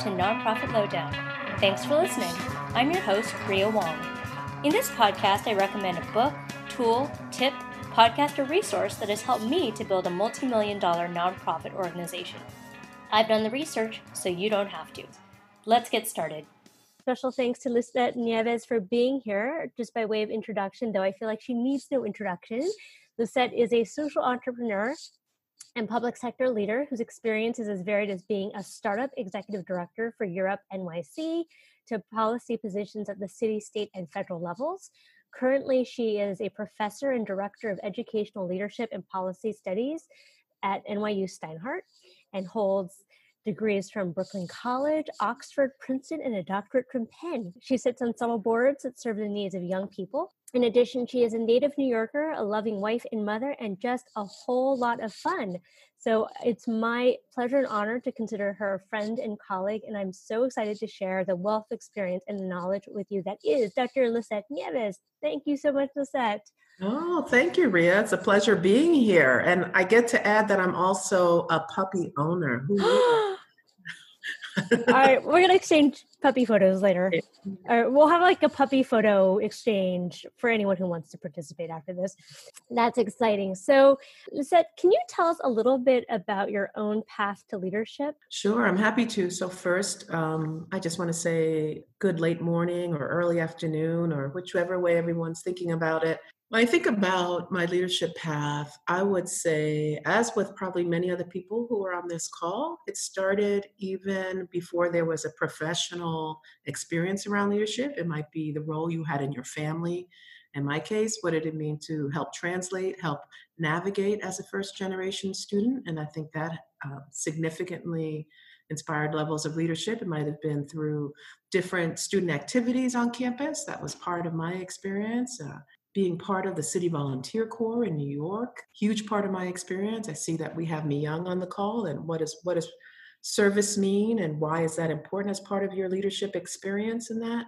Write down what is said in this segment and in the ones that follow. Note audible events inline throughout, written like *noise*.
to Nonprofit Lowdown. Thanks for listening. I'm your host, Ria Wong. In this podcast, I recommend a book, tool, tip, podcast, or resource that has helped me to build a multi million dollar nonprofit organization. I've done the research, so you don't have to. Let's get started. Special thanks to Lisette Nieves for being here. Just by way of introduction, though I feel like she needs no introduction. Lisette is a social entrepreneur and public sector leader whose experience is as varied as being a startup executive director for Year Up NYC to policy positions at the city, state, and federal levels. Currently, she is a professor and director of educational leadership and policy studies at NYU Steinhardt and holds degrees from Brooklyn College, Oxford, Princeton, and a doctorate from Penn. She sits on several boards that serve the needs of young people. In addition, she is a native New Yorker, a loving wife and mother, and just a whole lot of fun. So it's my pleasure and honor to consider her a friend and colleague, and I'm so excited to share the wealth of experience and knowledge with you that is Dr. Lisette Nieves. Thank you so much, Lisette. Oh, thank you, Ria. It's a pleasure being here. And I get to add that I'm also a puppy owner. *gasps* *gasps* *gasps* *laughs* All right, *laughs* we're gonna exchange puppy photos later. Or we'll have like a puppy photo exchange for anyone who wants to participate after this. That's exciting. So, Lisette, can you tell us a little bit about your own path to leadership? Sure, I'm happy to. So, first, um, I just want to say good late morning or early afternoon or whichever way everyone's thinking about it. When I think about my leadership path, I would say, as with probably many other people who are on this call, it started even before there was a professional experience around leadership. It might be the role you had in your family. In my case, what did it mean to help translate, help navigate as a first generation student? And I think that uh, significantly inspired levels of leadership. It might have been through different student activities on campus. That was part of my experience. Uh, being part of the City Volunteer Corps in New York, huge part of my experience. I see that we have Mi Young on the call, and what is what does service mean, and why is that important as part of your leadership experience in that?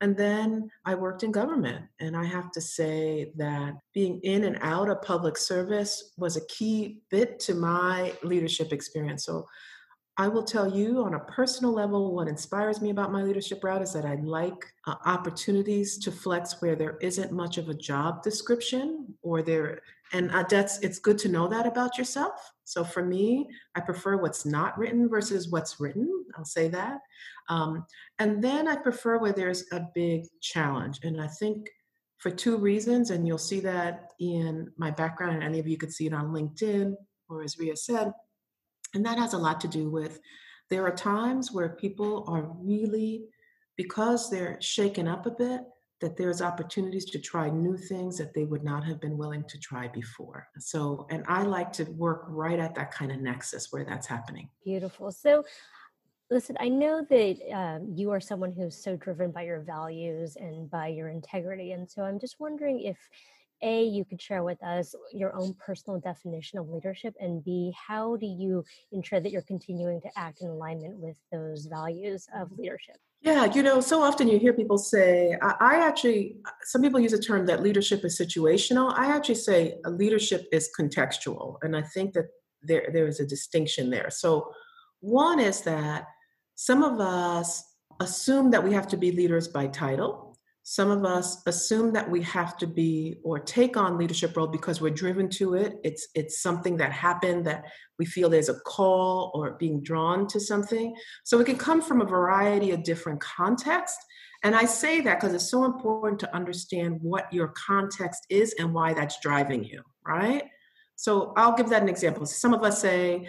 And then I worked in government, and I have to say that being in and out of public service was a key bit to my leadership experience. So I will tell you on a personal level, what inspires me about my leadership route is that I like uh, opportunities to flex where there isn't much of a job description or there, and uh, that's, it's good to know that about yourself. So for me, I prefer what's not written versus what's written. I'll say that. Um, and then I prefer where there's a big challenge. And I think for two reasons, and you'll see that in my background, and any of you could see it on LinkedIn, or as Ria said, and that has a lot to do with there are times where people are really, because they're shaken up a bit, that there's opportunities to try new things that they would not have been willing to try before. So, and I like to work right at that kind of nexus where that's happening. Beautiful. So, listen, I know that um, you are someone who's so driven by your values and by your integrity. And so I'm just wondering if a you could share with us your own personal definition of leadership and b how do you ensure that you're continuing to act in alignment with those values of leadership? Yeah you know so often you hear people say i, I actually uh, some people use a term that leadership is situational. I actually say uh, leadership is contextual and i think that there there is a distinction there. So one is that some of us assume that we have to be leaders by title some of us assume that we have to be or take on leadership role because we're driven to it. It's it's something that happened that we feel there's a call or being drawn to something. So it can come from a variety of different contexts. And I say that because it's so important to understand what your context is and why that's driving you, right? So I'll give that an example. Some of us say,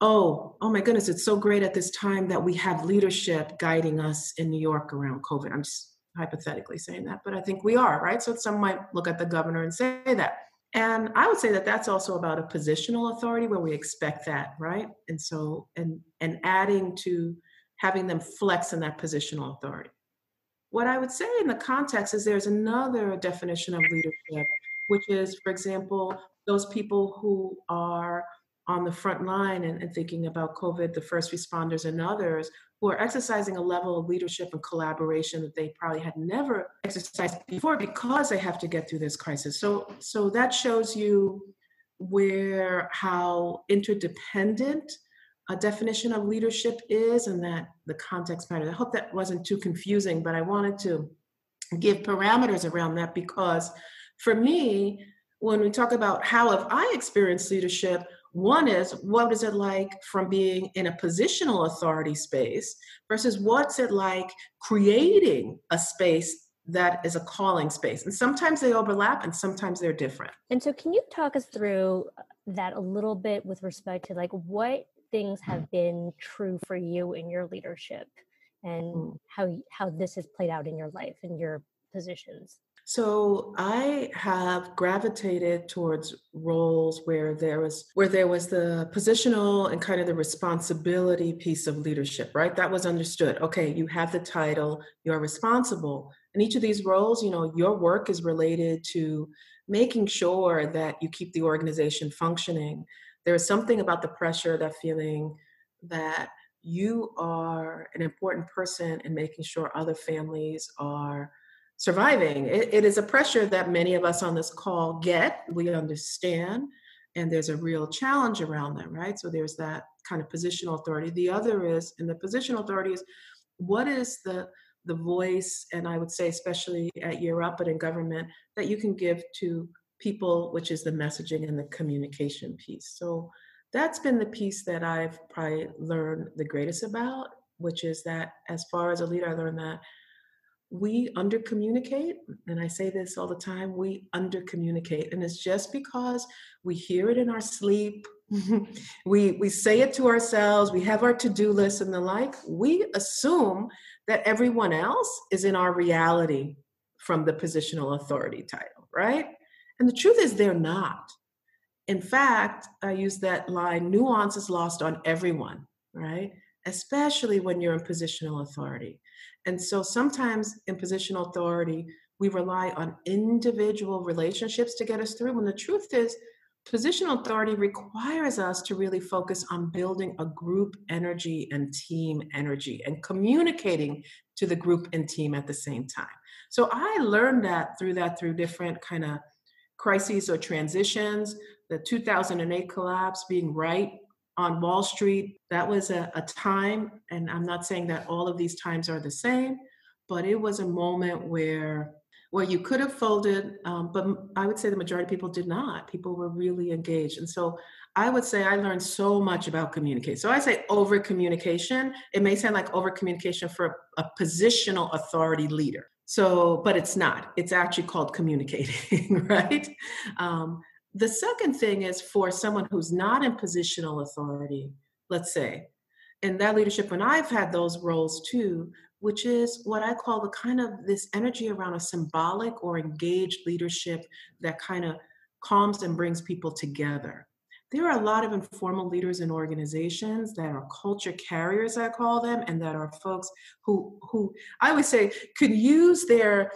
oh, oh my goodness, it's so great at this time that we have leadership guiding us in New York around COVID. I'm just hypothetically saying that, but I think we are, right? So some might look at the governor and say that. And I would say that that's also about a positional authority where we expect that, right? And so, and and adding to having them flex in that positional authority. What I would say in the context is there's another definition of leadership, which is, for example, those people who are on the front line and, and, thinking about COVID, the first responders and others who are exercising a level of leadership and collaboration that they probably had never exercised before because they have to get through this crisis. So, so that shows you where how interdependent a definition of leadership is and that the context matters. I hope that wasn't too confusing, but I wanted to give parameters around that because for me, when we talk about how have I experienced leadership, one is what is it like from being in a positional authority space versus what's it like creating a space that is a calling space. And sometimes they overlap and sometimes they're different. And so can you talk us through that a little bit with respect to like what things have been true for you in your leadership and mm. how how this has played out in your life and your positions? So I have gravitated towards roles where there was where there was the positional and kind of the responsibility piece of leadership, right? That was understood. Okay, you have the title, you're responsible. And each of these roles, you know, your work is related to making sure that you keep the organization functioning. There is something about the pressure, that feeling that you are an important person in making sure other families are surviving. It, it is a pressure that many of us on this call get, we understand, and there's a real challenge around that, right? So there's that kind of positional authority. The other is, and the positional authority is, what is the the voice, and I would say, especially at Up, but in government, that you can give to people, which is the messaging and the communication piece. So that's been the piece that I've probably learned the greatest about, which is that as far as a leader, I learned that we under communicate and i say this all the time we under communicate and it's just because we hear it in our sleep *laughs* we we say it to ourselves we have our to-do list and the like we assume that everyone else is in our reality from the positional authority title right? And the truth is they're not. In fact i use that line nuance is lost on everyone right? Especially when you're in positional authority and so sometimes in positional authority, we rely on individual relationships to get us through. When the truth is, positional authority requires us to really focus on building a group energy and team energy and communicating to the group and team at the same time. So I learned that through that through different kind of crises or transitions, the 2008 collapse being right on Wall Street. That was a, a, time, and I'm not saying that all of these times are the same, but it was a moment where where you could have folded, um, but I would say the majority of people did not. People were really engaged, and so I would say I learned so much about communication. So I say over communication. It may sound like over communication for a, a positional authority leader. So, but it's not. It's actually called communicating, *laughs* right? Um, the second thing is for someone who's not in positional authority, let's say, in that leadership, and I've had those roles too, which is what I call the kind of this energy around a symbolic or engaged leadership that kind of calms and brings people together. There are a lot of informal leaders in organizations that are culture carriers, I call them, and that are folks who who I would say could use their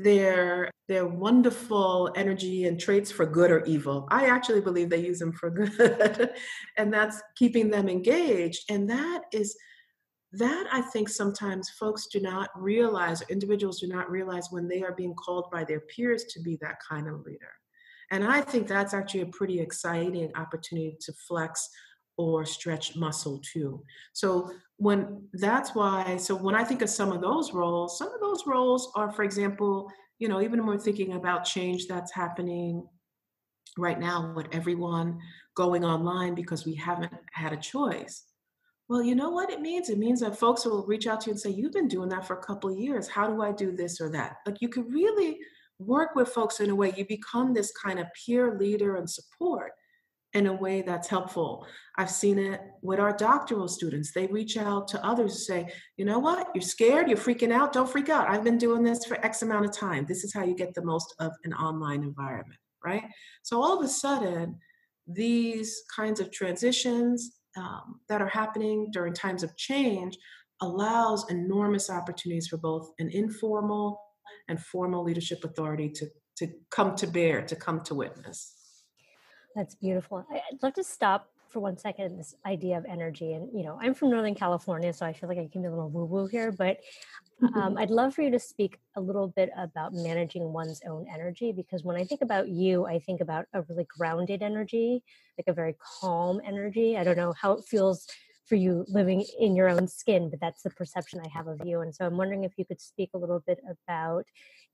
their their wonderful energy and traits for good or evil. I actually believe they use them for *laughs* good. and that's keeping them engaged. And that is that I think sometimes folks do not realize, individuals do not realize when they are being called by their peers to be that kind of leader. And I think that's actually a pretty exciting opportunity to flex or stretch muscle too. So when that's why, so when I think of some of those roles, some of those roles are, for example, you know, even when we're thinking about change that's happening right now with everyone going online because we haven't had a choice. Well, you know what it means? It means that folks will reach out to you and say, You've been doing that for a couple years. How do I do this or that? Like you could really work with folks in a way you become this kind of peer leader and support in a way that's helpful. I've seen it with our doctoral students. They reach out to others and say, you know what, you're scared, you're freaking out, don't freak out. I've been doing this for X amount of time. This is how you get the most of an online environment, right? So all of a sudden, these kinds of transitions um, that are happening during times of change allows enormous opportunities for both an informal and formal leadership authority to, to come to bear, to come to witness. That's beautiful. I'd love to stop for one second this idea of energy. And, you know, I'm from Northern California, so I feel like I can be a little woo woo here, but um, *laughs* I'd love for you to speak a little bit about managing one's own energy because when I think about you, I think about a really grounded energy, like a very calm energy. I don't know how it feels for you living in your own skin, but that's the perception I have of you. And so I'm wondering if you could speak a little bit about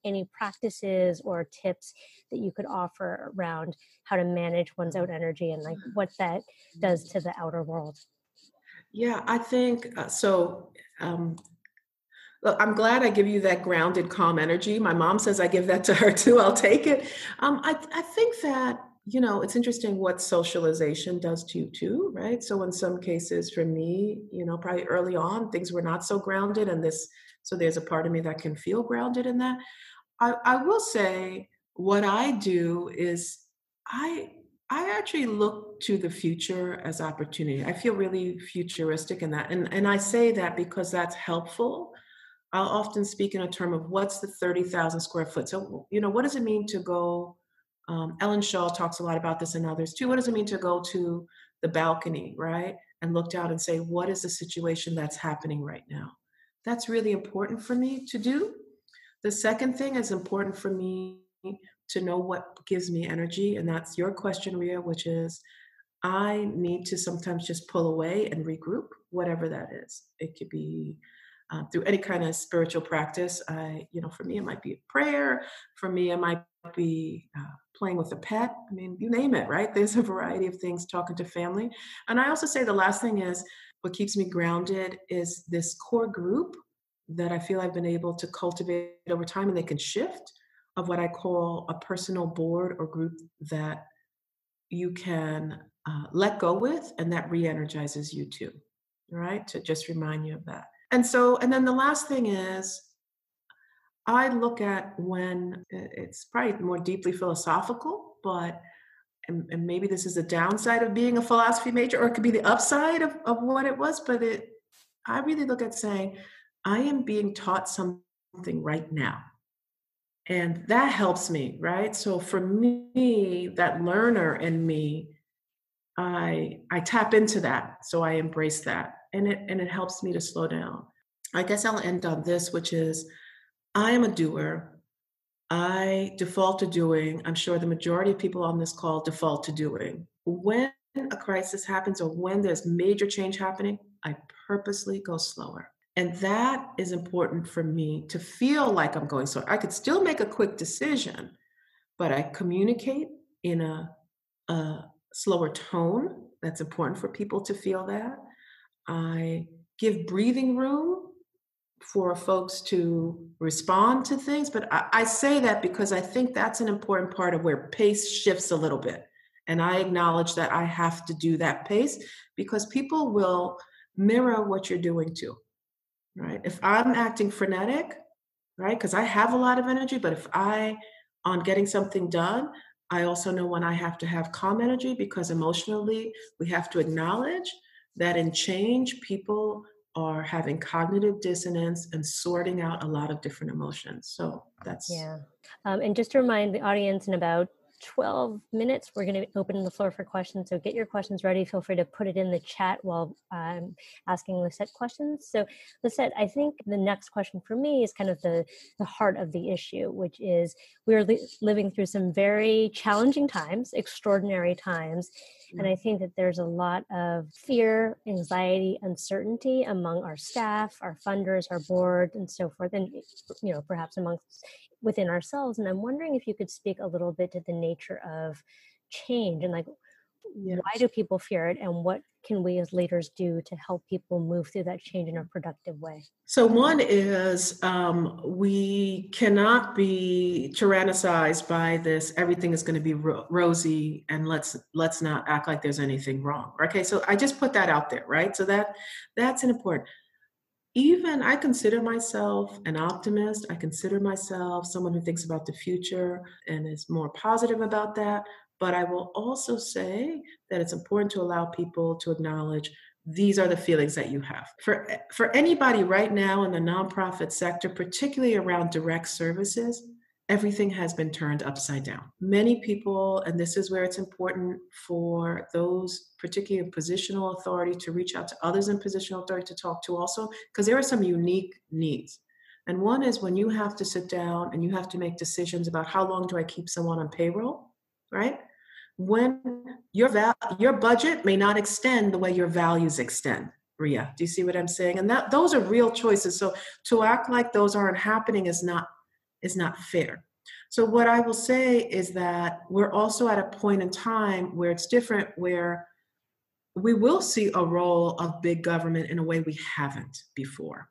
any practices or tips that you could offer around how to manage one's own energy and like what that does to the outer world. Yeah, I think uh, so. Um, Look, I'm glad I give you that grounded, calm energy. My mom says I give that to her *laughs* too. I'll take it. Um, I, I think that you know it's interesting what socialization does to you too, right? So in some cases, for me, you know, probably early on, things were not so grounded, and this. So there's a part of me that can feel grounded in that. I, I will say what I do is I I actually look to the future as opportunity. I feel really futuristic in that. And, and I say that because that's helpful I'll often speak in a term of what's the 30,000 square foot. So, you know, what does it mean to go? Um, Ellen Shaw talks a lot about this and others too. What does it mean to go to the balcony, right? And look out and say, what is the situation that's happening right now? That's really important for me to do. The second thing is important for me to know what gives me energy. And that's your question, Ria, which is I need to sometimes just pull away and regroup, whatever that is. It could be uh, through any kind of spiritual practice. I, you know, for me, it might be prayer. For me, it might be uh, playing with a pet. I mean, you name it, right? *laughs* There's a variety of things, talking to family. And I also say the last thing is what keeps me grounded is this core group that I feel I've been able to cultivate over time and they can shift of what I call a personal board or group that you can uh, let go with and that re energizes you too, right? To just remind you of that. And so, and then the last thing is, I look at when it's probably more deeply philosophical, but and, and, maybe this is a downside of being a philosophy major, or it could be the upside of, of what it was. But it, I really look at saying, I am being taught something right now. And that helps me, right? So for me, that learner in me, I I tap into that. So I embrace that and it and it helps me to slow down. I guess I'll end on this, which is I am a doer. I default to doing. I'm sure the majority of people on this call default to doing. When a crisis happens or when there's major change happening, I purposely go slower. And that is important for me to feel like I'm going slow. I could still make a quick decision, but I communicate in a, a slower tone. That's important for people to feel that. I give breathing room for folks to respond to things. But I, I, say that because I think that's an important part of where pace shifts a little bit. And I acknowledge that I have to do that pace because people will mirror what you're doing too. Right? If I'm acting frenetic, right? Because I have a lot of energy, but if I on getting something done, I also know when I have to have calm energy because emotionally we have to acknowledge that in change, people are having cognitive dissonance and sorting out a lot of different emotions. So that's. Yeah. Um, and just to remind the audience in about 12 minutes, we're going to open the floor for questions. So get your questions ready. Feel free to put it in the chat while I'm asking Lisette questions. So Lisette, I think the next question for me is kind of the, the heart of the issue, which is we're li- living through some very challenging times, extraordinary times. And I mm. think that there's a lot of fear, anxiety, uncertainty among our staff, our funders, our board, and so forth, and you know, perhaps amongst within ourselves. And I'm wondering if you could speak a little bit to the nature of change and like yes. why do people fear it and what can we as leaders do to help people move through that change in a productive way so one is um, we cannot be tyrannicized by this everything is going to be ro- rosy and let's let's not act like there's anything wrong okay so i just put that out there right so that that's an important even I consider myself an optimist. I consider myself someone who thinks about the future and is more positive about that. But I will also say that it's important to allow people to acknowledge these are the feelings that you have. For, eh, for anybody right now in the nonprofit sector, particularly around direct services, everything has been turned upside down. Many people, and this is where it's important for those, particularly in positional authority, to reach out to others in positional authority to talk to also, because there are some unique needs. And one is when you have to sit down and you have to make decisions about how long do I keep someone on payroll, right? When your val- your budget may not extend the way your values extend. Ria. Do you see what I'm saying? And that those are real choices. So to act like those aren't happening is not is not fair. So what I will say is that we're also at a point in time where it's different where we will see a role of big government in a way we haven't before.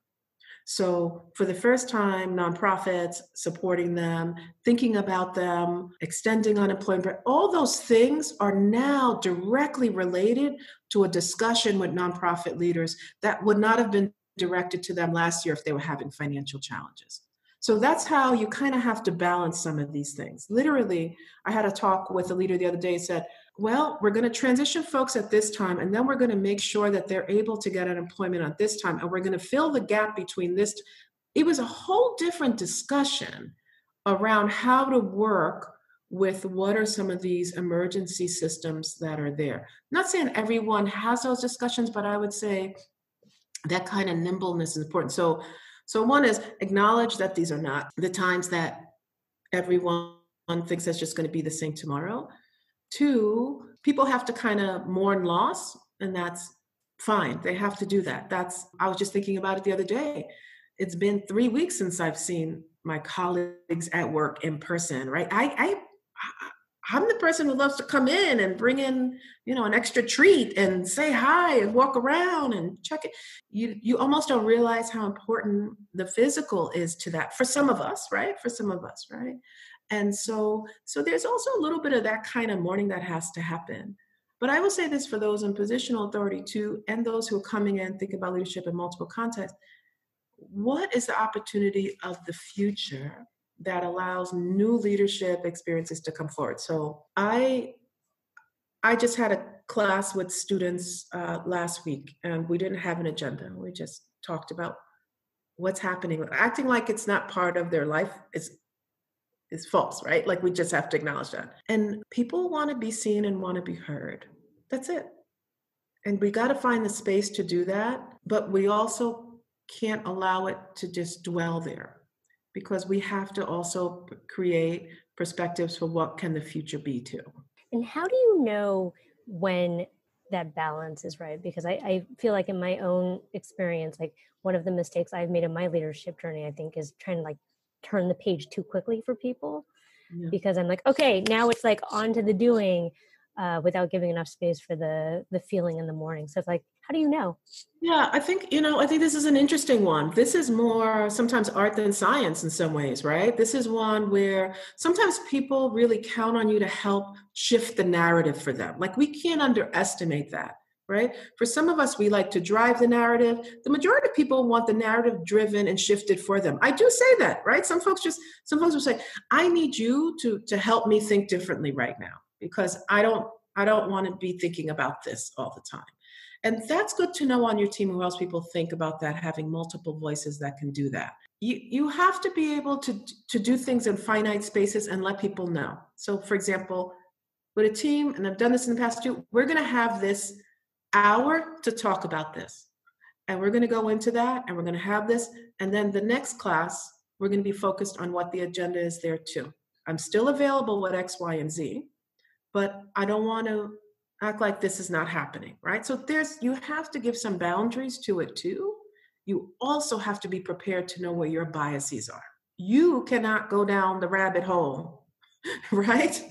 So, for the first time, nonprofits supporting them, thinking about them, extending unemployment, all those things are now directly related to a discussion with nonprofit leaders that would not have been directed to them last year if they were having financial challenges. So that's how you kind of have to balance some of these things. Literally, I had a talk with a leader the other day said, well, we're going to transition folks at this time, and then we're going to make sure that they're able to get unemployment at this time, and we're going to fill the gap between this. It was a whole different discussion around how to work with what are some of these emergency systems that are there. I'm not saying everyone has those discussions, but I would say that kind of nimbleness is important. So, so one is acknowledge that these are not the times that everyone thinks that's just going to be the same tomorrow Two, people have to kind of mourn loss, and that's fine. They have to do that. That's, I was just thinking about it the other day. It's been three weeks since I've seen my colleagues at work in person, right? I, I, I'm the person who loves to come in and bring in, you know, an extra treat and say hi and walk around and check it. You you almost don't realize how important the physical is to that for some of us, right? For some of us, right? And so, so there's also a little bit of that kind of mourning that has to happen. But I will say this for those in positional authority too, and those who are coming in, think about leadership in multiple contexts. What is the opportunity of the future that allows new leadership experiences to come forward? So I, I just had a class with students uh, last week, and we didn't have an agenda. We just talked about what's happening, acting like it's not part of their life. is is false, right? Like we just have to acknowledge that. And people want to be seen and want to be heard. That's it. And we got to find the space to do that, but we also can't allow it to just dwell there because we have to also create perspectives for what can the future be too. And how do you know when that balance is right? Because I, I feel like in my own experience, like one of the mistakes I've made in my leadership journey, I think, is trying to like turn the page too quickly for people yeah. because I'm like, okay, now it's like on to the doing uh, without giving enough space for the the feeling in the morning. So it's like, how do you know? Yeah, I think you know. I think this is an interesting one. This is more sometimes art than science in some ways, right? This is one where sometimes people really count on you to help shift the narrative for them. Like we can't underestimate that right? For some of us, we like to drive the narrative. The majority of people want the narrative driven and shifted for them. I do say that, right? Some folks just, some folks will say, I need you to, to help me think differently right now because I don't, I don't want to be thinking about this all the time. And that's good to know on your team who else people think about that, having multiple voices that can do that. You, you have to be able to, to do things in finite spaces and let people know. So, for example, with a team, and I've done this in the past too, we're going to have this hour to talk about this. And we're going to go into that and we're going to have this. And then the next class, we're going to be focused on what the agenda is there too. I'm still available with X, Y, and Z, but I don't want to act like this is not happening, right? So there's, you have to give some boundaries to it too. You also have to be prepared to know where your biases are. You cannot go down the rabbit hole, *laughs* right?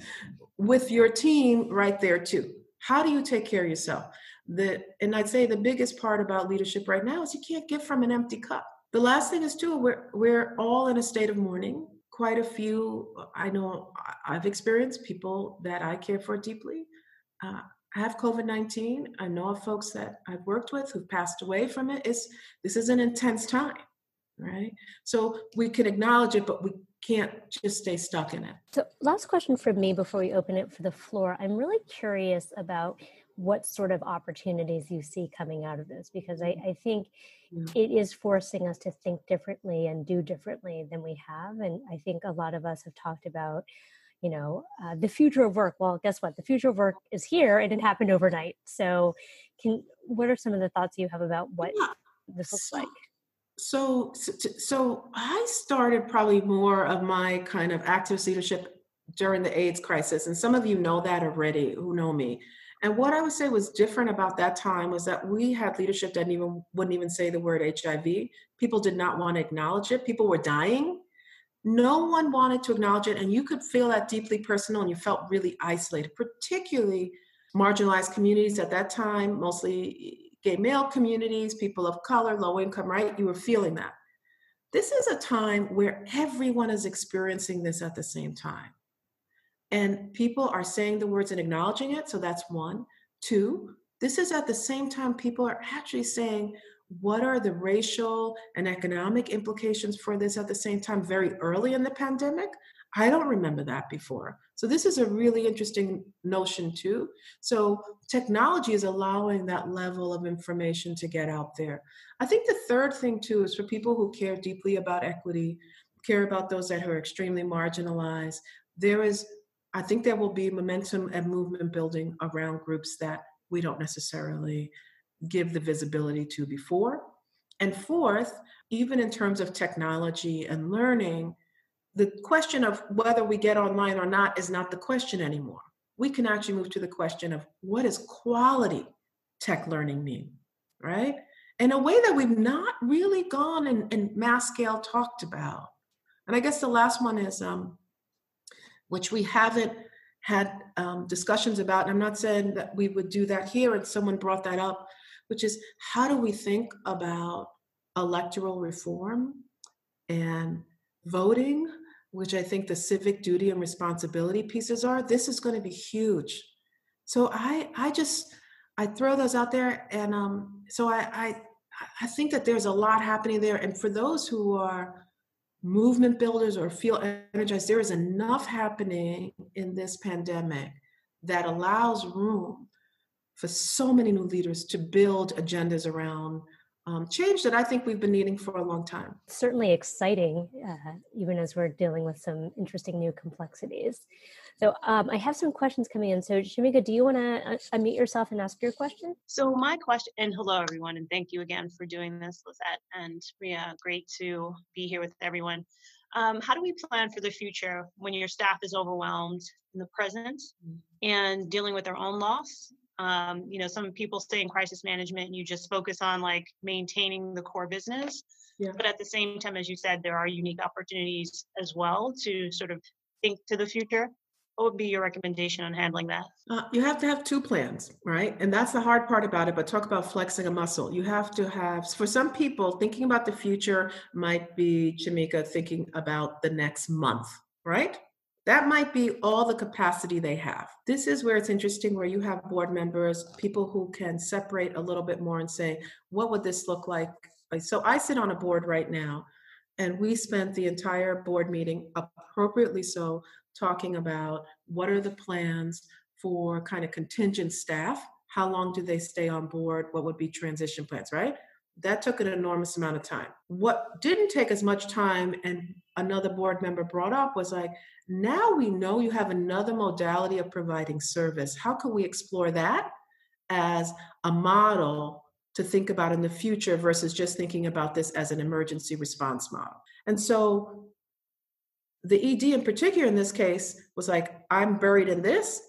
With your team right there too. How do you take care of yourself? the and i'd say the biggest part about leadership right now is you can't give from an empty cup the last thing is too we're we're all in a state of mourning quite a few i know i've experienced people that i care for deeply uh, have covid-19 i know of folks that i've worked with who've passed away from it. It's this is an intense time right? So we can acknowledge it but we can't just stay stuck in it. So last question for me before we open it for the floor. I'm really curious about what sort of opportunities you see coming out of this because I, mm-hmm. I think yeah. it is forcing us to think differently and do differently than we have. And I think a lot of us have talked about, you know, uh, the future of work. Well, guess what? The future of work is here and it happened overnight. So, can what are some of the thoughts you have about what yeah. this looks so, like? So, so, so I started probably more of my kind of activist leadership during the AIDS crisis, and some of you know that already who know me. And what I would say was different about that time was that we had leadership that even wouldn't even say the word HIV. People did not want to acknowledge it. People were dying. No one wanted to acknowledge it, and you could feel that deeply personal, and you felt really isolated, particularly marginalized communities at that time, mostly gay male communities, people of color, low income, right? You were feeling that. This is a time where everyone is experiencing this at the same time. And people are saying the words and acknowledging it. So that's one. Two, this is at the same time people are actually saying, what are the racial and economic implications for this at the same time very early in the pandemic? I don't remember that before. So this is a really interesting notion too. So technology is allowing that level of information to get out there. I think the third thing too is for people who care deeply about equity, care about those that are extremely marginalized, there is I think there will be momentum and movement building around groups that we don't necessarily give the visibility to before. And fourth, even in terms of technology and learning, the question of whether we get online or not is not the question anymore. We can actually move to the question of what does quality tech learning mean, right? In a way that we've not really gone and, and mass scale talked about. And I guess the last one is, um, which we haven't had um, discussions about. And I'm not saying that we would do that here, and someone brought that up, which is how do we think about electoral reform and voting which I think the civic duty and responsibility pieces are, this is going to be huge. So I I just I throw those out there, and um, so I, I I think that there's a lot happening there. And for those who are movement builders or feel energized, there is enough happening in this pandemic that allows room for so many new leaders to build agendas around um, change that I think we've been needing for a long time. Certainly exciting, uh, even as we're dealing with some interesting new complexities. So um, I have some questions coming in. So Shamika, do you want to uh, unmute yourself and ask your question? So my question, and hello everyone, and thank you again for doing this, Lisette and Ria. Great to be here with everyone. Um, how do we plan for the future when your staff is overwhelmed in the present mm. and dealing with their own loss um, you know some people stay in crisis management and you just focus on like maintaining the core business yeah. but at the same time as you said there are unique opportunities as well to sort of think to the future. What would be your recommendation on handling that? Uh, you have to have two plans right? And that's the hard part about it but talk about flexing a muscle. You have to have for some people thinking about the future might be Shamika thinking about the next month right that might be all the capacity they have. This is where it's interesting where you have board members, people who can separate a little bit more and say, what would this look like? So I sit on a board right now, and we spent the entire board meeting, appropriately so, talking about what are the plans for kind of contingent staff. How long do they stay on board? What would be transition plans, right? That took an enormous amount of time. What didn't take as much time, and another board member brought up, was like, now we know you have another modality of providing service. How can we explore that as a model to think about in the future versus just thinking about this as an emergency response model? And so the ED in particular in this case was like, I'm buried in this.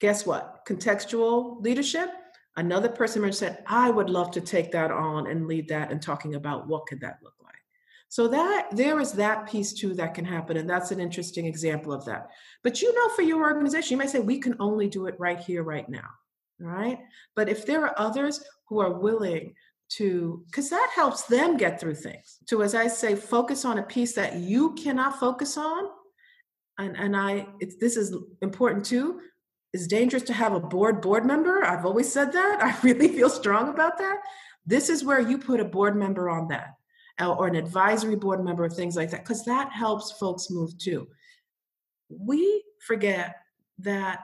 Guess what? Contextual leadership. Another person said, I would love to take that on and lead that and talking about what could that look like. So that there is that piece too that can happen, and that's an interesting example of that. But you know, for your organization, you might say we can only do it right here, right now, right? But if there are others who are willing to, because that helps them get through things. To, as I say, focus on a piece that you cannot focus on, and and I, this is important too. It's dangerous to have a board board member. I've always said that. *laughs* I really feel strong about that. This is where you put a board member on that uh, or an advisory board member or things like that, because that helps folks move too. We forget that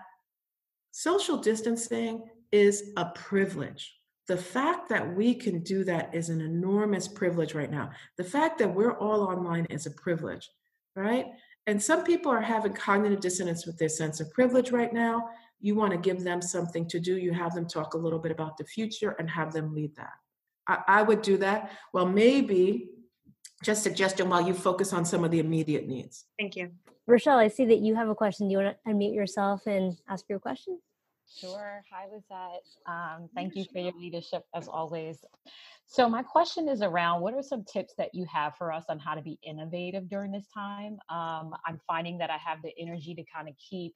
social distancing is a privilege. The fact that we can do that is an enormous privilege right now. The fact that we're all online is a privilege, right? And some people are having cognitive dissonance with their sense of privilege right now. You want to give them something to do, you have them talk a little bit about the future and have them lead that. I, I would do that. Well, maybe just suggestion while you focus on some of the immediate needs. Thank you. Rochelle, I see that you have a question. Do you want to unmute yourself and ask your question? Sure. Hi, Lisette. Um, thank you for your leadership as always. So, my question is around what are some tips that you have for us on how to be innovative during this time? Um, I'm finding that I have the energy to kind of keep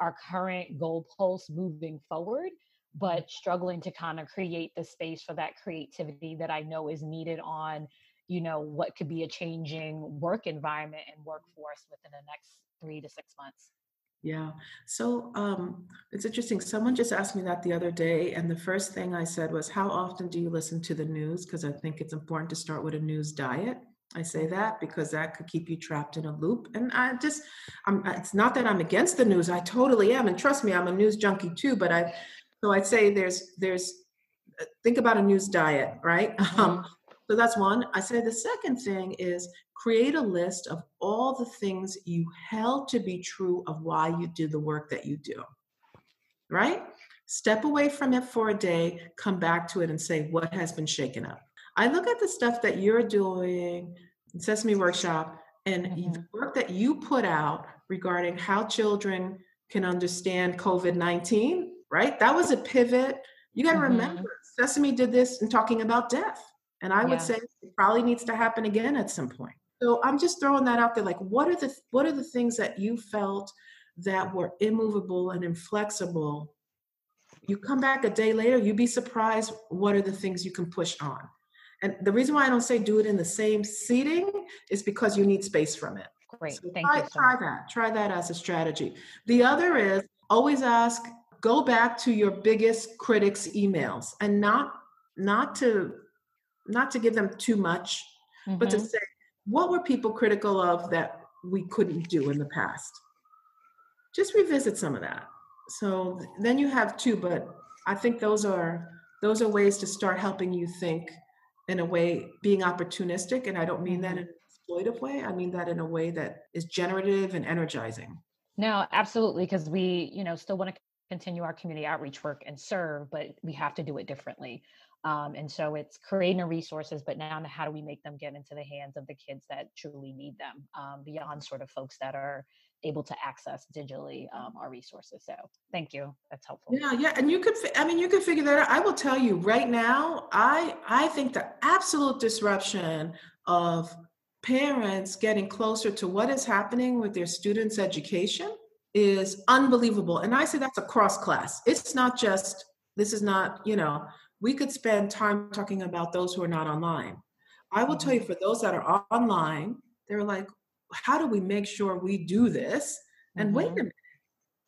our current goalposts moving forward, but struggling to kind of create the space for that creativity that I know is needed on, you know, what could be a changing work environment and workforce within the next three to six months. Yeah. So um, it's interesting. Someone just asked me that the other day, and the first thing I said was, How often do you listen to the news? Because I think it's important to start with a news diet. I say that because that could keep you trapped in a loop. And I just, I'm, it's not that I'm against the news. I totally am. And trust me, I'm a news junkie too. But I, so I'd say there's, there's, uh, think about a news diet, right? *laughs* Um, mm-hmm. so that's one. I say the second thing is create a list of all the things you held to be true of why you do the work that you do, right? Step away from it for a day, come back to it and say, what has been shaken up? I look at the stuff that you're doing, Sesame Workshop, and mm-hmm. the work that you put out regarding how children can understand COVID 19, right? That was a pivot. You got to mm-hmm. remember, Sesame did this in talking about death. And I would say it probably needs to happen again at some point. So I'm just throwing that out there. Like, what are the what are the things that you felt that were immovable and inflexible? You come back a day later, you'd be surprised what are the things you can push on. And the reason why I don't say do it in the same seating is because you need space from it. Great. So Thank try, you. So try that. Try that as a strategy. The other is always ask, go back to your biggest critics' emails and not not to not to give them too much, mm-hmm. but to mm-hmm. say, what were people critical of that we couldn't do in the past? Just revisit some of that. So then you have two, but I think those are those are ways to start helping you think in a way being opportunistic and i don't mean that mm-hmm. in an exploitive way i mean that in a way that is generative and energizing no absolutely because we you know still want to continue our community outreach work and serve but we have to do it differently um, and so it's creating the resources but now how do we make them get into the hands of the kids that truly need them um, beyond sort of folks that are able to access digitally um, our resources. So thank you. That's helpful. Yeah, yeah, and you could. I mean, you could figure that out. I will tell you right now. I I think the absolute disruption of parents getting closer to what is happening with their students' education is unbelievable. And I say that's across class. It's not just. This is not. You know, we could spend time talking about those who are not online. I will tell you mm-hmm. for those that are online, they're like, how do we make sure we do this? And mm-hmm. wait a mm-hmm. minute,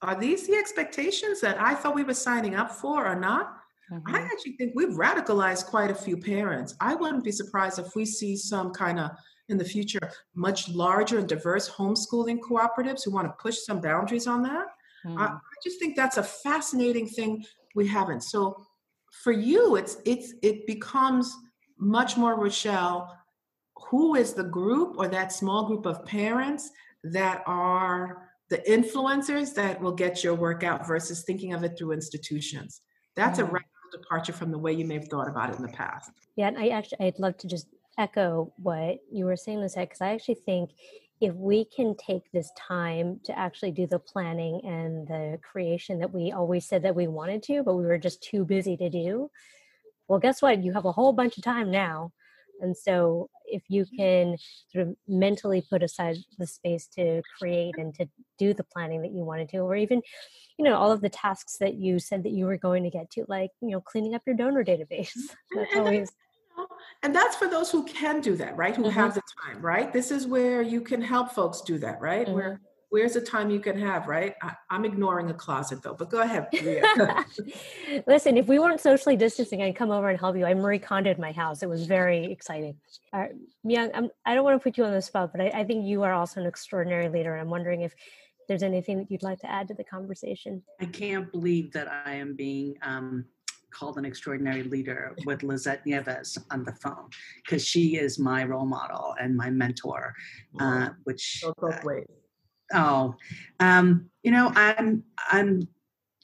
are these the expectations that I thought we were signing up for or not? Mm-hmm. I actually think we've radicalized quite a few parents. I wouldn't be surprised if we see some kind of in the future much larger and diverse homeschooling cooperatives who want to push some boundaries on that. Mm-hmm. I, I just think that's a fascinating thing we haven't. So for you, it's it's it becomes much more Rochelle who is the group or that small group of parents that are the influencers that will get your work out versus thinking of it through institutions. That's mm-hmm. a radical departure from the way you may have thought about it in the past. Yeah, and I actually I'd love to just echo what you were saying, Lisette, because I actually think if we can take this time to actually do the planning and the creation that we always said that we wanted to, but we were just too busy to do, well, guess what? You have a whole bunch of time now and so, if you can sort of mentally put aside the space to create and to do the planning that you wanted to or even, you know, all of the tasks that you said that you were going to get to, like, you know, cleaning up your donor database. *laughs* That's and, always. And that's for those who can do that, right? Who mm-hmm. have the time, right? This is where you can help folks do that, right? Mm-hmm. Where where's the time you can have, right? I, am ignoring a closet though, but go ahead. *laughs* Listen, if we weren't socially distancing, I'd come over and help you. I Marie Kondoed my house. It was very exciting. Uh, Myung, I'm, I do not want to put you on the spot, but I, I think you are also an extraordinary leader. I'm wondering if there's anything that you'd like to add to the conversation. I can't believe that I am being um, called an extraordinary leader with Lisette Nieves on the phone because she is my role model and my mentor, uh, which. both ways Oh, um, you know, I'm I'm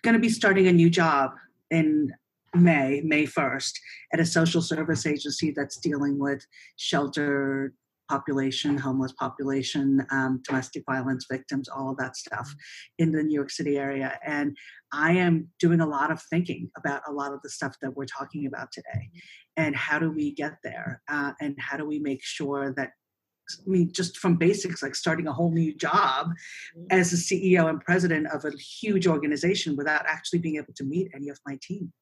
going to be starting a new job in May, May 1st, at a social service agency that's dealing with shelter population, homeless population, um, domestic violence victims, all of that stuff in the New York City area. And I am doing a lot of thinking about a lot of the stuff that we're talking about today. And how do we get there? Uh, and how do we make sure that I mean, just from basics, like starting a whole new job mm-hmm. as a CEO and president of a huge organization without actually being able to meet any of my team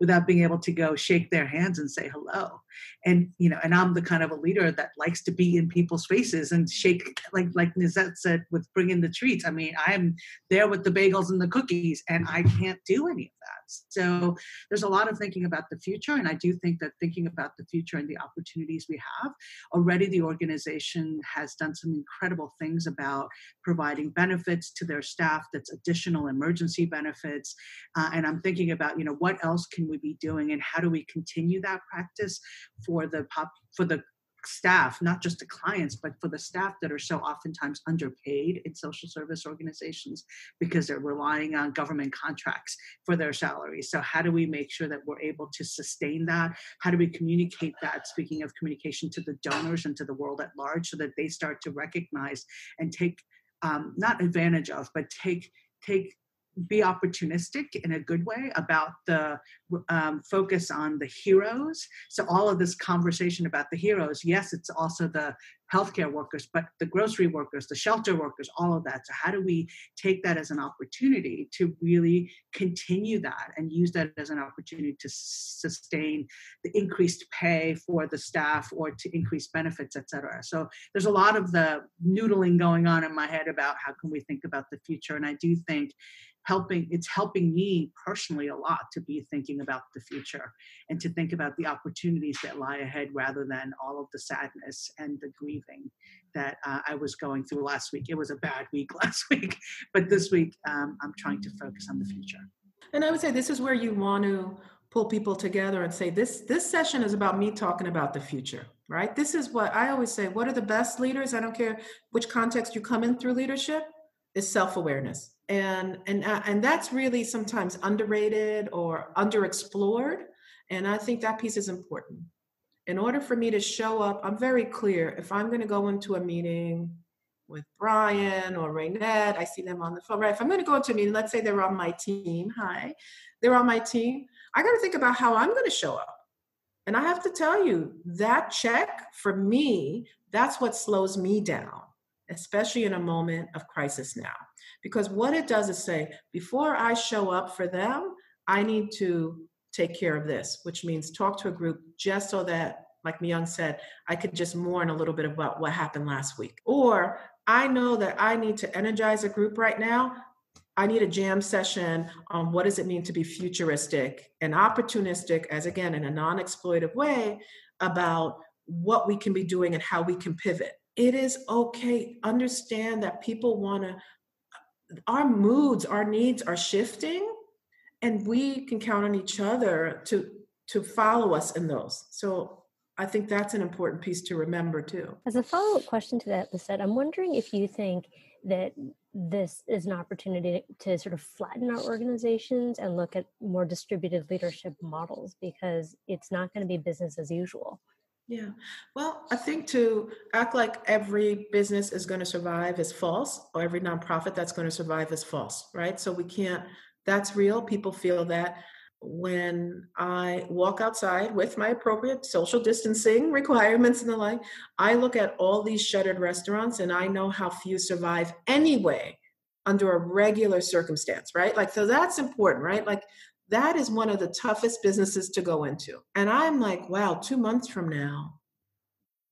without being able to go shake their hands and say hello and you know and i'm the kind of a leader that likes to be in people's faces and shake like like Nizette said with bringing the treats. I mean i'm there with the bagels and the cookies and i can't do any of that. So there's a lot of thinking about the future and i do think that thinking about the future and the opportunities we have already the organization has done some incredible things about providing benefits to their staff that's additional emergency benefits. Uh, and i'm thinking about you know what else can we be doing and how do we continue that practice for the pop for the staff, not just the clients, but for the staff that are so oftentimes underpaid in social service organizations because they're relying on government contracts for their salaries. So, how do we make sure that we're able to sustain that? How do we communicate that? Speaking of communication to the donors and to the world at large, so that they start to recognize and take um, not advantage of, but take take be opportunistic in a good way about the um, focus on the heroes. So, all of this conversation about the heroes, yes, it's also the healthcare workers, but the grocery workers, the shelter workers, all of that. So, how do we take that as an opportunity to really continue that and use that as an opportunity to sustain the increased pay for the staff or to increase benefits, et cetera? So, there's a lot of the noodling going on in my head about how can we think about the future. And I do think helping it's helping me personally a lot to be thinking about the future and to think about the opportunities that lie ahead rather than all of the sadness and the grieving that uh, i was going through last week. It was a bad week *laughs* last week but this week um, i'm trying to focus on the future. And i would say this is where you want to pull people together and say this this session is about me talking about the future right? This is what i always say what are the best leaders? I don't care which context you come in through leadership is self-awareness and and uh, and that's really sometimes underrated or underexplored and i think that piece is important. In order for me to show up i'm very clear if i'm going to go into a meeting with brian or raynette i see them on the phone right? If i'm going to go into a meeting let's say they're on my team hi they're on my team i got to think about how i'm going to show up. And i have to tell you that check for me that's what slows me down especially in a moment of crisis now because what it does is say, before I show up for them, I need to take care of this, which means talk to a group just so that, like Myung said, I could just mourn a little bit about what happened last week. Or I know that I need to energize a group right now. I need a jam session on what does it mean to be futuristic and opportunistic, as again, in a non exploitive way, about what we can be doing and how we can pivot. It is okay. Understand that people want to our moods, our needs are shifting, and we can count on each other to to follow us in those. So I think that's an important piece to remember too. As a follow up question to that, Lisette, I'm wondering if you think that this is an opportunity to sort of flatten our organizations and look at more distributed leadership models because it's not going to be business as usual. Yeah. Well, I think to act like every business is going to survive is false, or every nonprofit that's going to survive is false, right? So we can't, that's real. People feel that. When I walk outside with my appropriate social distancing *laughs* requirements and the like, I look at all these shuttered restaurants and I know how few survive anyway under a regular circumstance, right? Like, so that's important, right? Like, that is one of the toughest businesses to go into. And I'm like, wow, two months from now,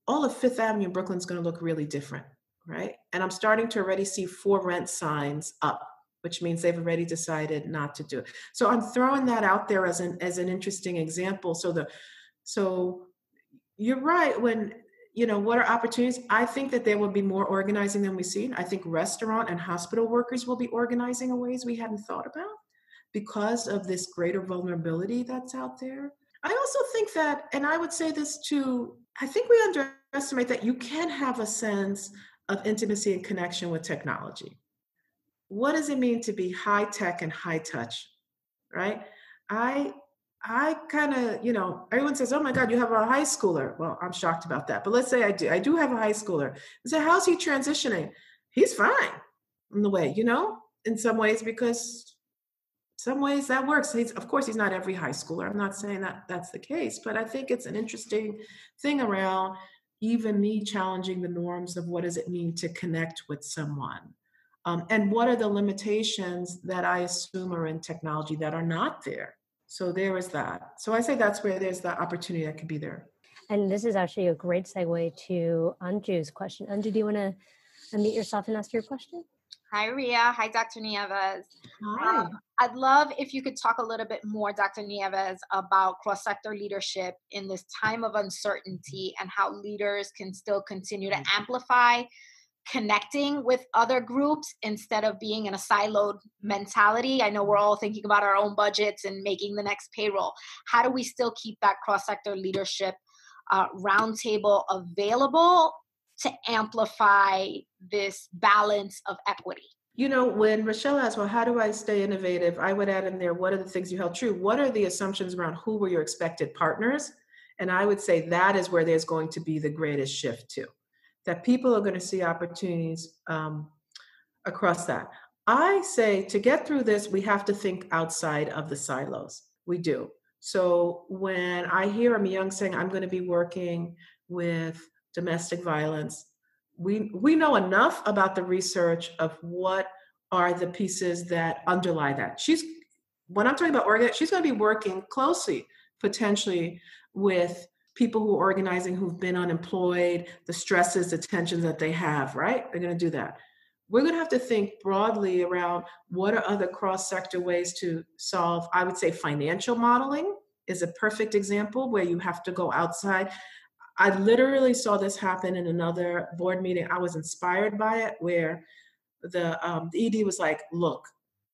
all of Fifth Avenue in Brooklyn is going to look really different, right? And I'm starting to already see for rent signs up, which means they've already decided not to do it. So I'm throwing that out there as an as an interesting example. So the so you're right when you know what are opportunities i think that there will be more organizing than we've seen i think restaurant and hospital workers will be organizing in ways we hadn't thought about because of this greater vulnerability that's out there. I also think that, and I would say this too, I think we underestimate that you can have a sense of intimacy and connection with technology. What does it mean to be high tech and high touch? Right? I I kind of, you know, everyone says, "Oh my God, you have a high schooler." Well, I'm shocked about that, but let's say I do. I do have a high schooler. I say, "How's he transitioning?" He's fine in the way, you know, in some ways because some ways that works. He's, of course, he's not every high schooler. I'm not saying that that's the case, but I think it's an interesting thing around even me challenging the norms of what does it mean to connect with someone. Um, and what are the limitations that I assume are in technology that are not there? So there is that. So I say that's where there's the opportunity that could be there. And this is actually a great segue to Anju's question. Anju, do you want to unmute yourself and ask your question? Hi, Ria. Hi, Dr. Nieves. Hi. Um, I'd love if you could talk a little bit more, Dr. Nieves, about cross sector leadership in this time of uncertainty and how leaders can still continue to mm-hmm. amplify connecting with other groups instead of being in a siloed mentality. I know we're all thinking about our own budgets and making the next payroll. How do we still keep that cross sector leadership uh, roundtable available to amplify this balance of equity? You know, when Rochelle asked, well, how do I stay innovative? I would add in there, what are the things you held true? What are the assumptions around who were your expected partners? And I would say that is where there's going to be the greatest shift to that people are going to see opportunities um, across that. I say to get through this, we have to think outside of the silos. We do. So when I hear a young saying, I'm going to be working with domestic violence, we we know enough about the research of what are the pieces that underlie that. She's when I'm talking about organ, she's going to be working closely, potentially, with people who are organizing who've been unemployed, the stresses, the tensions that they have, right? They're going to do that. We're going to have to think broadly around what are other cross sector ways to solve, I would say financial modeling is a perfect example where you have to go outside. I literally saw this happen in another board meeting. I was inspired by it, where the, um, the ED was like, Look,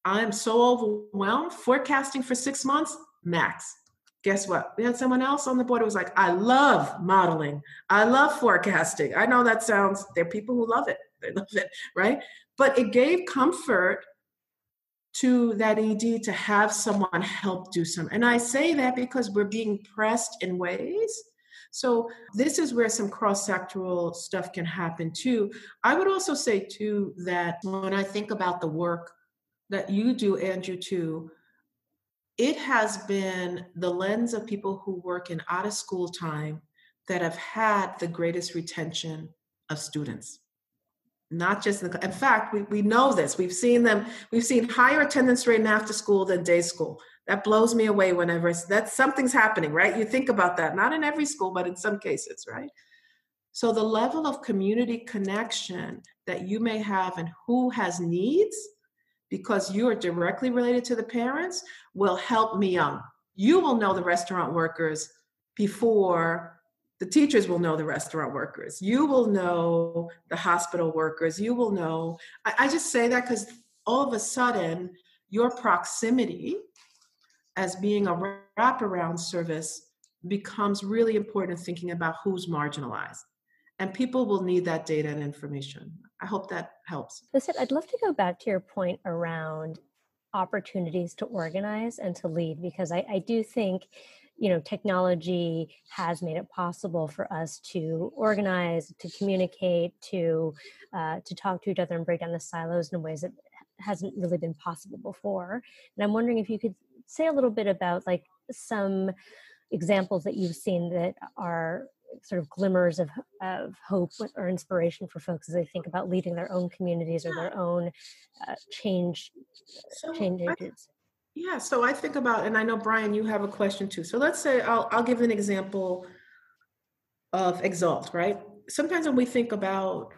I'm so overwhelmed, forecasting for six months, max guess what? We had someone else on the board who was like, I love modeling. I love forecasting. I know that sounds, there are people who love it. *laughs* They love it, right? But it gave comfort to that ED to have someone help do some. And I say that because we're being pressed in ways. So this is where some cross-sectoral stuff can happen too. I would also say too that when I think about the work that you do, Anju, too, it has been the lens of people who work in out of school time that have had the greatest retention of students. Not just in, the, in fact we, we know this. We've seen them we've seen higher attendance rate in after school than day school that blows me away whenever that something's happening right you think about that not in every school but in some cases right so the level of community connection that you may have and who has needs because you are directly related to the parents will help me young. You will know the restaurant workers before the teachers will know the restaurant workers. You will know the hospital workers. You will know. I, I just say that because all of a sudden, your proximity as being a wraparound service becomes really important in thinking about who's marginalized. And people will need that data and information. I hope that helps. Lisette, I'd love to go back to your point around opportunities to organize and to lead because I, I do think you know technology has made it possible for us to organize to communicate to uh, to talk to each other and break down the silos in ways that hasn't really been possible before and i'm wondering if you could say a little bit about like some examples that you've seen that are sort of glimmers of, of hope or inspiration for folks as they think about leading their own communities or their own uh, change so change agents yeah so i think about and i know brian you have a question too. So let's say i'll, I'll give an example of Exalt right? Sometimes when we think about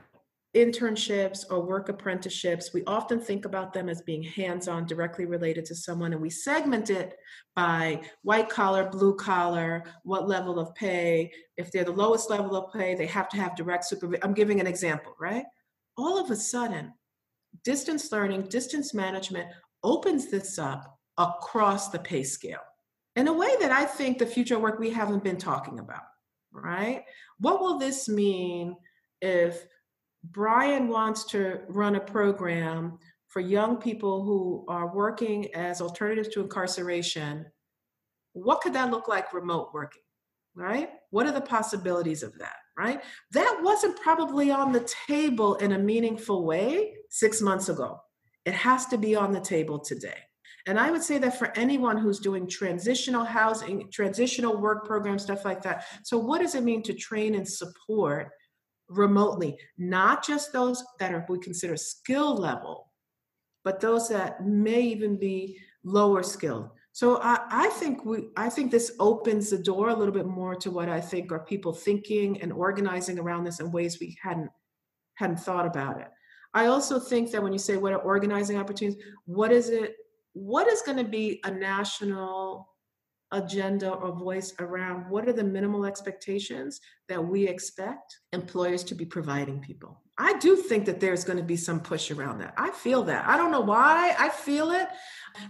internships or work apprenticeships, we often think about them as being hands on, directly related to someone, and we segment it by white collar, blue collar, what level of pay. If they're the lowest level of pay, they have to have direct supervision. I'm giving an example, right? All of a sudden, distance learning, distance management opens this up across the pay scale in a way that I think the future work we haven't been talking about, right? What will this mean if Brian wants to run a program for young people who are working as alternatives to incarceration what could that look like remote working? Right? What are the possibilities of that? Right? That wasn't probably on the table in a meaningful way six months ago. It has to be on the table today. And I would say that for anyone who's doing transitional housing, transitional work programs, stuff like that. So, what does it mean to train and support remotely? Not just those that are we consider skill level, but those that may even be lower skilled. So I, I think we I think this opens the door a little bit more to what I think are people thinking and organizing around this in ways we hadn't hadn't thought about it. I also think that when you say what are organizing opportunities, what is it what is going to be a national agenda or voice around what are the minimal expectations that we expect employers to be providing people. I do think that there's going to be some push around that. I feel that. I don't know why i feel it.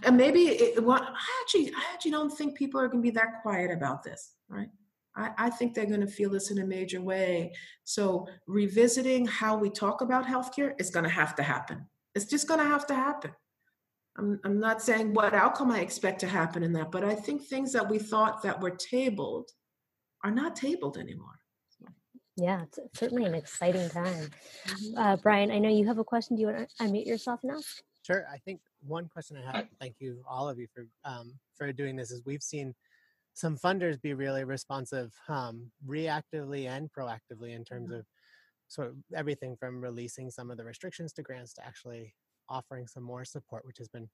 And maybe it, well, i actually i actually don't think people are going to be that quiet about this right? I, I think they're going to feel this in a major way. So revisiting how we talk about healthcare is going to have to happen. It's just going to have to happen I'm, I'm not saying what outcome I expect to happen in that, but I think things that we thought that were tabled are not tabled anymore. Yeah, it's certainly an exciting time. Mm-hmm. Uh, Brian, I know you have a question. Do you want to unmute yourself now? Sure. I think one question I have, thank you all of you for um, for doing this, is we've seen some funders be really responsive, um, reactively and proactively in terms mm-hmm. of sort of everything from releasing some of the restrictions to grants to actually offering some more support, which has been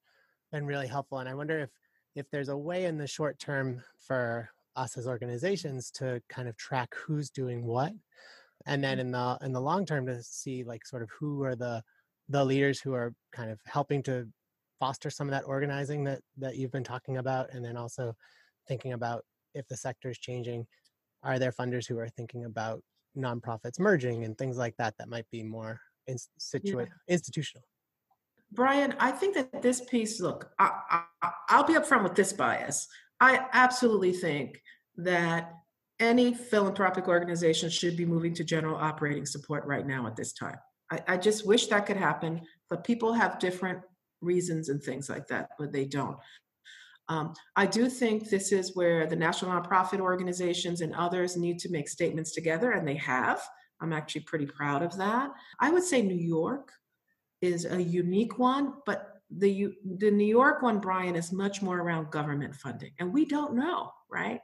been really helpful. And I wonder if if there's a way in the short term for us as organizations to kind of track who's doing what, and then mm. in the in the long term to see like sort of who are the the leaders who are kind of helping to foster some of that organizing that that you've been talking about, and then also thinking about if the sector is changing, are there funders who are thinking about nonprofits merging and things like that that might be more institu- yeah. institutional Brian, I think that this piece, look, I, will be upfront with this bias. I absolutely think that any philanthropic organization should be moving to general operating support right now at this time. I, I just wish that could happen, but people have different reasons and things like that, but they don't. Um, I do think this is where the national nonprofit organizations and others need to make statements together, and they have. I'm actually pretty proud of that. I would say New York is a unique one, but the the New York one, Brian, is much more around government funding, and we don't know, right?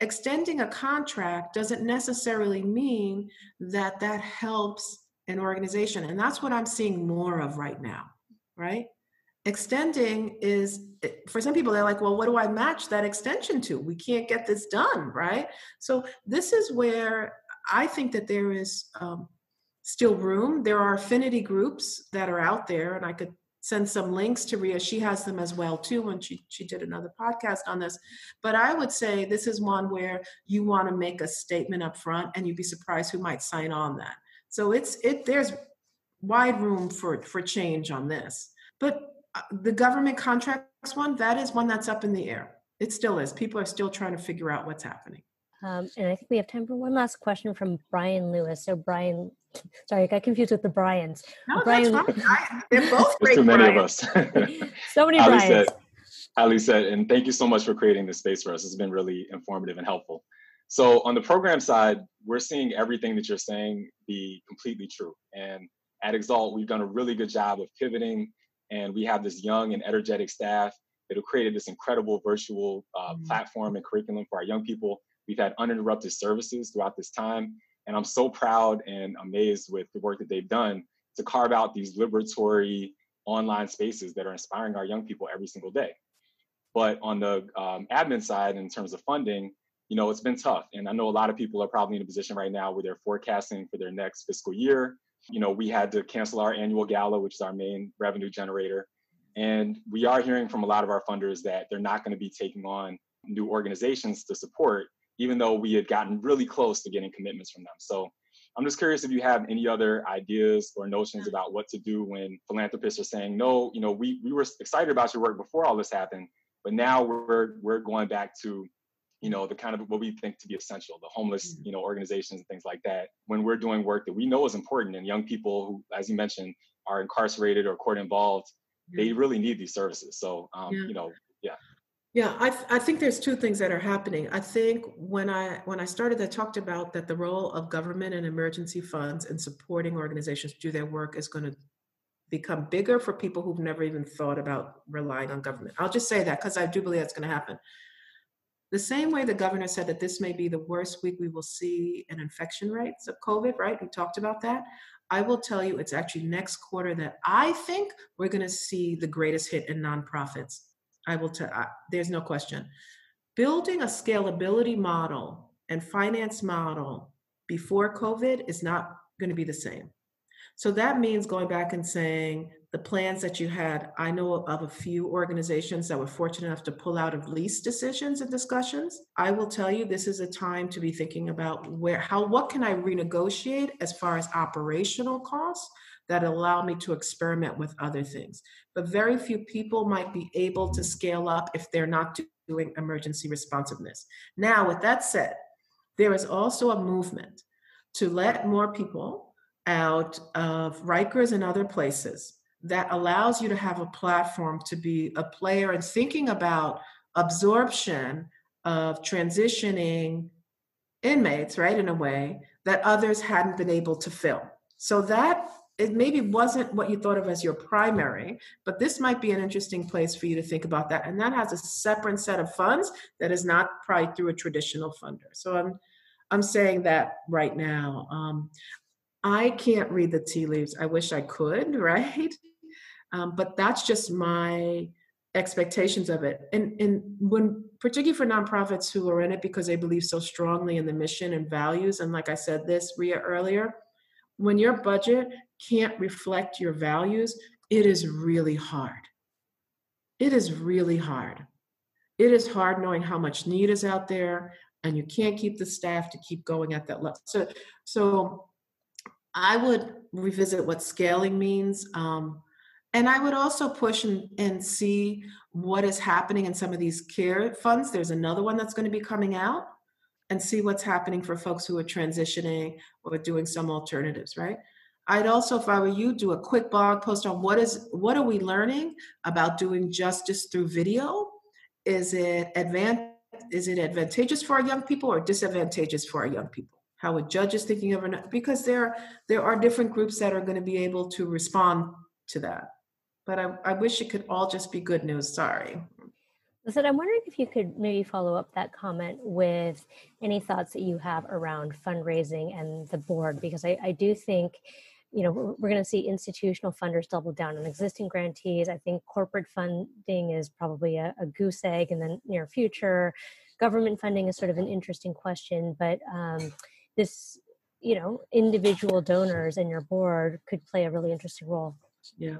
Extending a contract doesn't necessarily mean that that helps an organization, and that's what I'm seeing more of right now, right? Extending is for some people, they're like, well, what do I match that extension to? We can't get this done, right? So this is where I think that there is um, still room. There are affinity groups that are out there, and I could send some links to Ria. She has them as well too when she she did another podcast on this. But I would say this is one where you want to make a statement up front, and you'd be surprised who might sign on that. So it's it there's wide room for for change on this. But uh, the government contracts one that is one that's up in the air. It still is. People are still trying to figure out what's happening. Um, and I think we have time for one last question from Brian Lewis. So Brian *laughs* Sorry, I got confused with the Bryans. No, Brian, that's fine. *laughs* I, they're both great. too many of us. *laughs* so many Ali Bryans. Said, Ali said, and thank you so much for creating this space for us. It's been really informative and helpful. So on the program side, we're seeing everything that you're saying be completely true. And at Exalt, we've done a really good job of pivoting, and we have this young and energetic staff that have created this incredible virtual uh, mm-hmm. platform and curriculum for our young people. We've had uninterrupted services throughout this time, and I'm so proud and amazed with the work that they've done to carve out these liberatory online spaces that are inspiring our young people every single day. But on the um, admin side, in terms of funding, you know, it's been tough. And I know a lot of people are probably in a position right now where they're forecasting for their next fiscal year. You know, we had to cancel our annual gala, which is our main revenue generator. And we are hearing from a lot of our funders that they're not going to be taking on new organizations to support even though we had gotten really close to getting commitments from them. So I'm just curious if you have any other ideas or notions about what to do when philanthropists are saying, no, you know, we, we were excited about your work before all this happened, but now we're, we're going back to, you know, the kind of what we think to be essential, the homeless, mm-hmm. you know, organizations and things like that. When we're doing work that we know is important and young people who, as you mentioned, are incarcerated or court involved, they really need these services. So, um, yeah. you know, yeah. Yeah, I, th- I think there's two things that are happening. I think when I when I started, I talked about that the role of government and emergency funds and supporting organizations do their work is going to become bigger for people who've never even thought about relying on government. I'll just say that because I do believe that's going to happen. The same way the governor said that this may be the worst week we will see in infection rates of COVID, right? We talked about that. I will tell you it's actually next quarter that I think we're going to see the greatest hit in nonprofits I will tell, there's no question. Building a scalability model and finance model before COVID is not going to be the same. So that means going back and saying the plans that you had. I know of a few organizations that were fortunate enough to pull out of lease decisions and discussions. I will tell you this is a time to be thinking about where, how, what can I renegotiate as far as operational costs that allow me to experiment with other things. But very few people might be able to scale up if they're not doing emergency responsiveness. Now, with that said, there is also a movement to let more people out of Rikers and other places that allows you to have a platform to be a player and thinking about absorption of transitioning inmates, right, in a way that others hadn't been able to fill. So that it maybe wasn't what you thought of as your primary, but this might be an interesting place for you to think about that. And that has a separate set of funds that is not probably through a traditional funder. So I'm I'm saying that right now. Um, I can't read the tea leaves. I wish I could, *laughs* right? Um, but that's just my expectations of it. And and when particularly for nonprofits who are in it because they believe so strongly in the mission and values, and like I said this Ria earlier, when your budget can't reflect your values, it is really hard. It is really hard. It is hard knowing how much need is out there and you can't keep the staff to keep going at that level. So, so I would revisit what scaling means. Um, and I would also push and, and see what is happening in some of these care funds. There's another one that's going to be coming out and see what's happening for folks who are transitioning or doing some alternatives, right? I'd also, if I were you, do a quick blog post on what is what are we learning about doing justice through video? Is it advan- is it advantageous for our young people or disadvantageous for our young people? How are judges thinking of it? Because there there are different groups that are going to be able to respond to that. But I, I wish it could all just be good news. Sorry. Lisette, I'm wondering if you could maybe follow up that comment with any thoughts that you have around fundraising and the board, because I, I do think you know we're, we're going to see institutional funders double down on existing grantees. I think corporate funding is probably a, a, goose egg in the near future. Government funding is sort of an interesting question but um, this you know individual donors and your board could play a really interesting role yeah.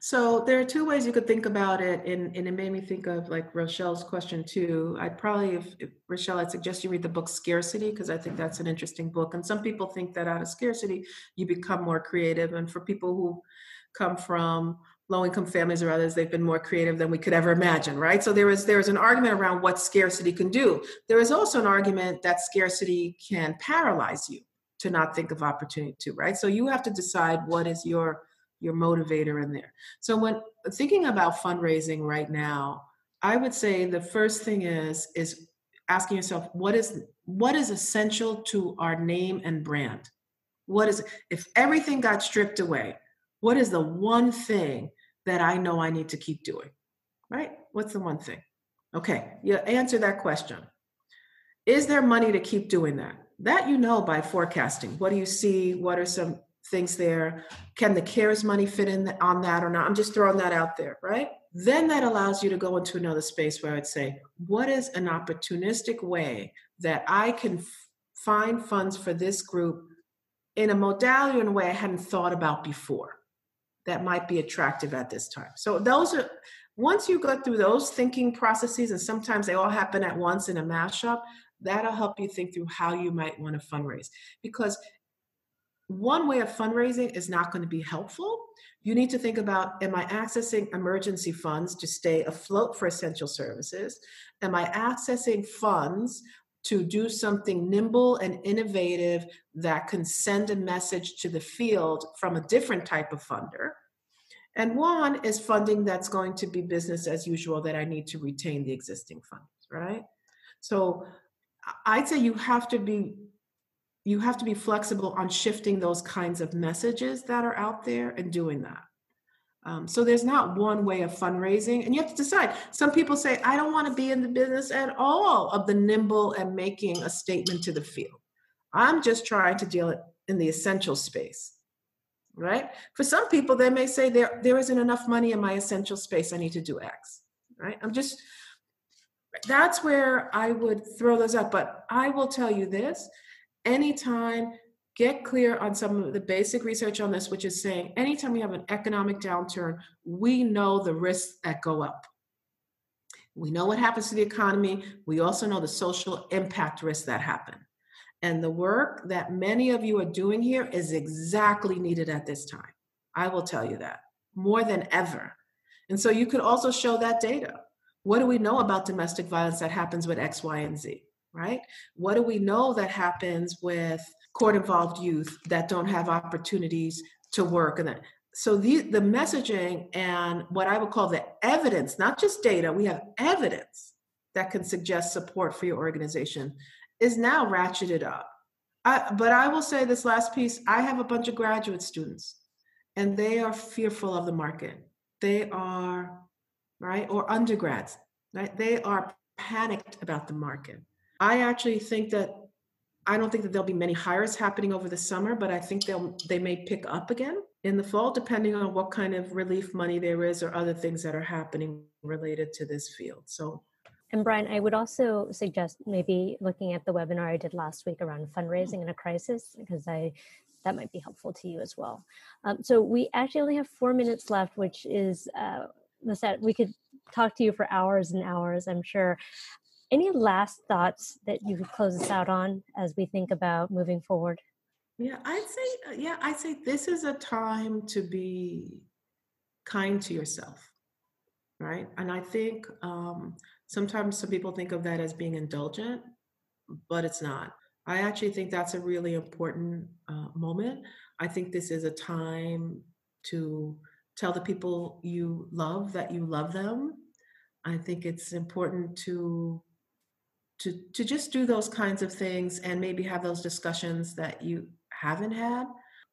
So there are two ways you could think about it, and, and it made me think of like Rochelle's question too. I'd probably, if, if Rochelle, I'd suggest you read the book Scarcity because I think that's an interesting book. And some people think that out of scarcity you become more creative, and for people who come from low income families or others, they've been more creative than we could ever imagine, right? So there is there is an argument around what scarcity can do. There is also an argument that scarcity can paralyze you to not think of opportunity too, right? So you have to decide what is your your motivator in there. So when thinking about fundraising right now, I would say the first thing is is asking yourself what is what is essential to our name and brand? What is if everything got stripped away, what is the one thing that I know I need to keep doing? Right? What's the one thing? Okay, you answer that question. Is there money to keep doing that? That you know by forecasting. What do you see? What are some things there. Can the CARES money fit in on that or not? I'm just throwing that out there, right? Then that allows you to go into another space where I'd say, what is an opportunistic way that I can f- find funds for this group in a modality in a way I hadn't thought about before that might be attractive at this time? So those are once you go through those thinking processes, and sometimes they all happen at once in a mashup, that'll help you think through how you might want to fundraise. Because one way of fundraising is not going to be helpful. You need to think about Am I accessing emergency funds to stay afloat for essential services? Am I accessing funds to do something nimble and innovative that can send a message to the field from a different type of funder? And one is funding that's going to be business as usual that I need to retain the existing funds, right? So I'd say you have to be you have to be flexible on shifting those kinds of messages that are out there and doing that. Um, so there's not one way of fundraising, and you have to decide. Some people say, I don't want to be in the business at all of the nimble and making a statement to the field. I'm just trying to deal it in the essential space, right? For some people, they may say there there isn't enough money in my essential space. I need to do X, right? I'm just that's where I would throw those up. But I will tell you this: anytime get clear on some of the basic research on this, which is saying anytime we have an economic downturn, we know the risks that go up. We know what happens to the economy. We also know the social impact risks that happen. And the work that many of you are doing here is exactly needed at this time. I will tell you that more than ever. And so you could also show that data. What do we know about domestic violence that happens with X, Y, and Z, right? What do we know that happens with court involved youth that don't have opportunities to work and that so the the messaging and what i would call the evidence not just data we have evidence that can suggest support for your organization is now ratcheted up. I, but i will say this last piece i have a bunch of graduate students and they are fearful of the market. They are right or undergrads right? They are panicked about the market i actually think that I don't think that there'll be many hires happening over the summer, but I think they'll they may pick up again in the fall, depending on what kind of relief money there is or other things that are happening related to this field. So and Brian, I would also suggest maybe looking at the webinar I did last week around fundraising in a crisis, because I that might be helpful to you as well. Um, so we actually only have four minutes left, which is uh, Lisette, we could talk to you for hours and hours, I'm sure. Any last thoughts that you could close us out on as we think about moving forward? Yeah, I'd say, uh, yeah, I'd say this is a time to be kind to yourself, right? And I think um, sometimes some people think of that as being indulgent, but it's not. I actually think that's a really important uh, moment. I think this is a time to tell the people you love that you love them. I think it's important to to to just do those kinds of things and maybe have those discussions that you haven't had.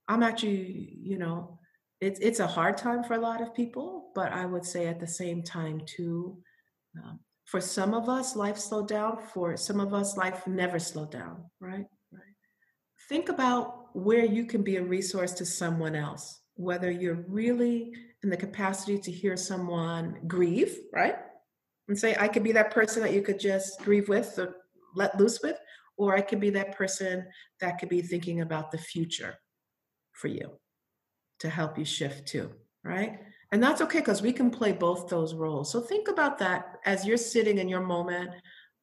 I'm actually you know it's it's a hard time for a lot of people but i would say at the same time too um, for some of us life slowed down for some of us life never slowed down right? Right think about where you can be a resource to someone else whether you're really in the capacity to hear someone grieve right and say, I could be that person that you could just grieve with or let loose with, or I could be that person that could be thinking about the future for you to help you shift too right? And that's okay because we can play both those roles. So think about that as you're sitting in your moment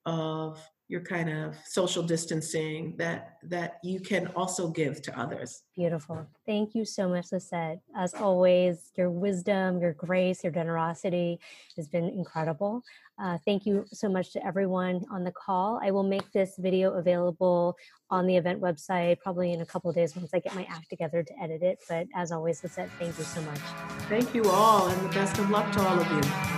of your kind of social distancing that that you can also give to others. Beautiful. Thank you so much lisette. As always your wisdom your grace your generosity has been incredible. Uh, thank you so much to everyone on the call. I will make this video available on the event website probably in a couple days once i get my act together to edit it. But as always lisette thank you so much. Thank you all and the best of luck to all of you